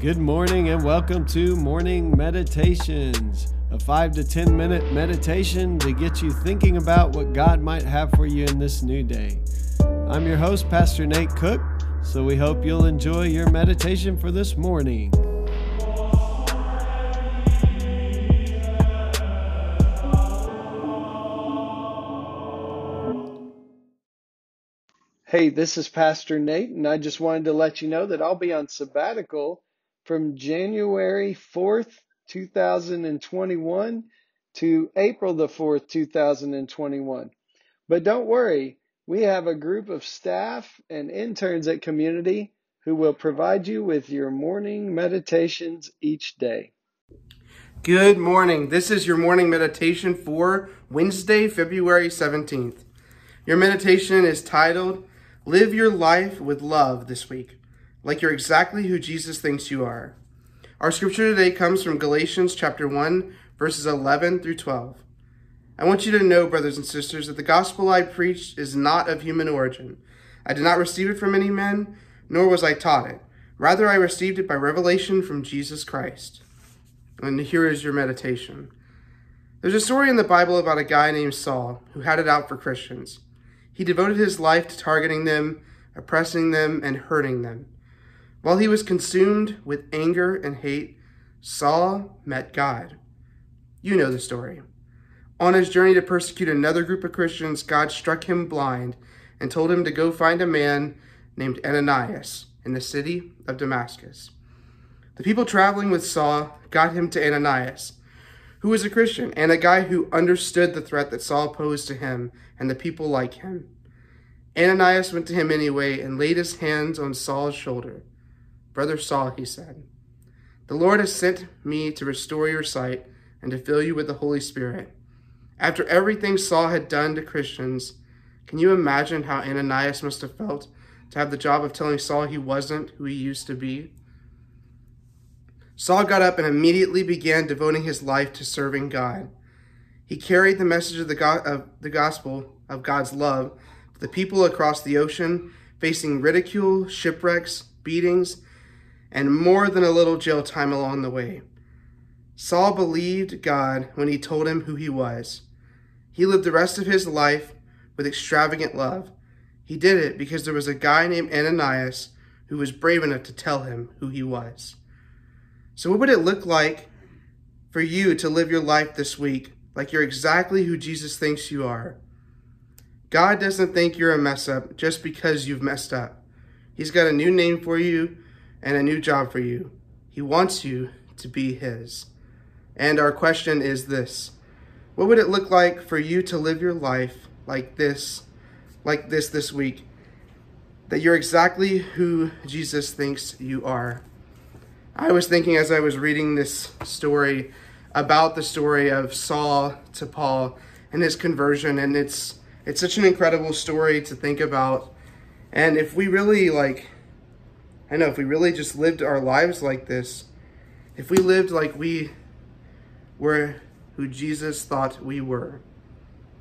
Good morning and welcome to Morning Meditations, a five to 10 minute meditation to get you thinking about what God might have for you in this new day. I'm your host, Pastor Nate Cook, so we hope you'll enjoy your meditation for this morning. Hey, this is Pastor Nate, and I just wanted to let you know that I'll be on sabbatical from January 4th, 2021 to April the 4th, 2021. But don't worry, we have a group of staff and interns at Community who will provide you with your morning meditations each day. Good morning. This is your morning meditation for Wednesday, February 17th. Your meditation is titled Live your life with love this week, like you're exactly who Jesus thinks you are. Our scripture today comes from Galatians chapter 1, verses 11 through 12. I want you to know, brothers and sisters, that the gospel I preached is not of human origin. I did not receive it from any men, nor was I taught it. Rather, I received it by revelation from Jesus Christ. And here is your meditation. There's a story in the Bible about a guy named Saul who had it out for Christians. He devoted his life to targeting them, oppressing them, and hurting them. While he was consumed with anger and hate, Saul met God. You know the story. On his journey to persecute another group of Christians, God struck him blind and told him to go find a man named Ananias in the city of Damascus. The people traveling with Saul got him to Ananias, who was a Christian and a guy who understood the threat that Saul posed to him and the people like him. Ananias went to him anyway and laid his hands on Saul's shoulder. Brother Saul, he said, the Lord has sent me to restore your sight and to fill you with the Holy Spirit. After everything Saul had done to Christians, can you imagine how Ananias must have felt to have the job of telling Saul he wasn't who he used to be? Saul got up and immediately began devoting his life to serving God. He carried the message of the, go- of the gospel of God's love to the people across the ocean, facing ridicule, shipwrecks, beatings, and more than a little jail time along the way. Saul believed God when he told him who he was. He lived the rest of his life with extravagant love. He did it because there was a guy named Ananias who was brave enough to tell him who he was. So, what would it look like for you to live your life this week like you're exactly who Jesus thinks you are? God doesn't think you're a mess up just because you've messed up. He's got a new name for you and a new job for you. He wants you to be His. And our question is this What would it look like for you to live your life like this, like this this week? That you're exactly who Jesus thinks you are. I was thinking as I was reading this story about the story of Saul to Paul and his conversion and it's it's such an incredible story to think about. And if we really like I know if we really just lived our lives like this, if we lived like we were who Jesus thought we were,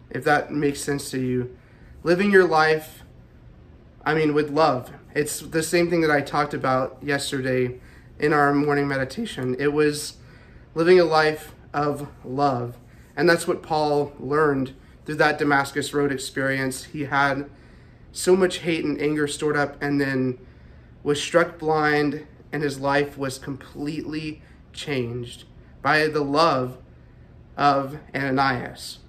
if that makes sense to you, living your life I mean with love. It's the same thing that I talked about yesterday in our morning meditation. It was living a life of love. And that's what Paul learned through that Damascus Road experience. He had so much hate and anger stored up and then was struck blind, and his life was completely changed by the love of Ananias.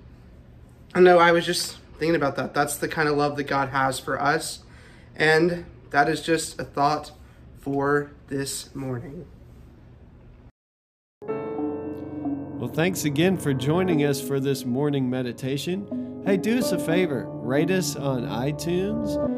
I know I was just thinking about that. That's the kind of love that God has for us. And that is just a thought for this morning. Well, thanks again for joining us for this morning meditation. Hey, do us a favor rate us on iTunes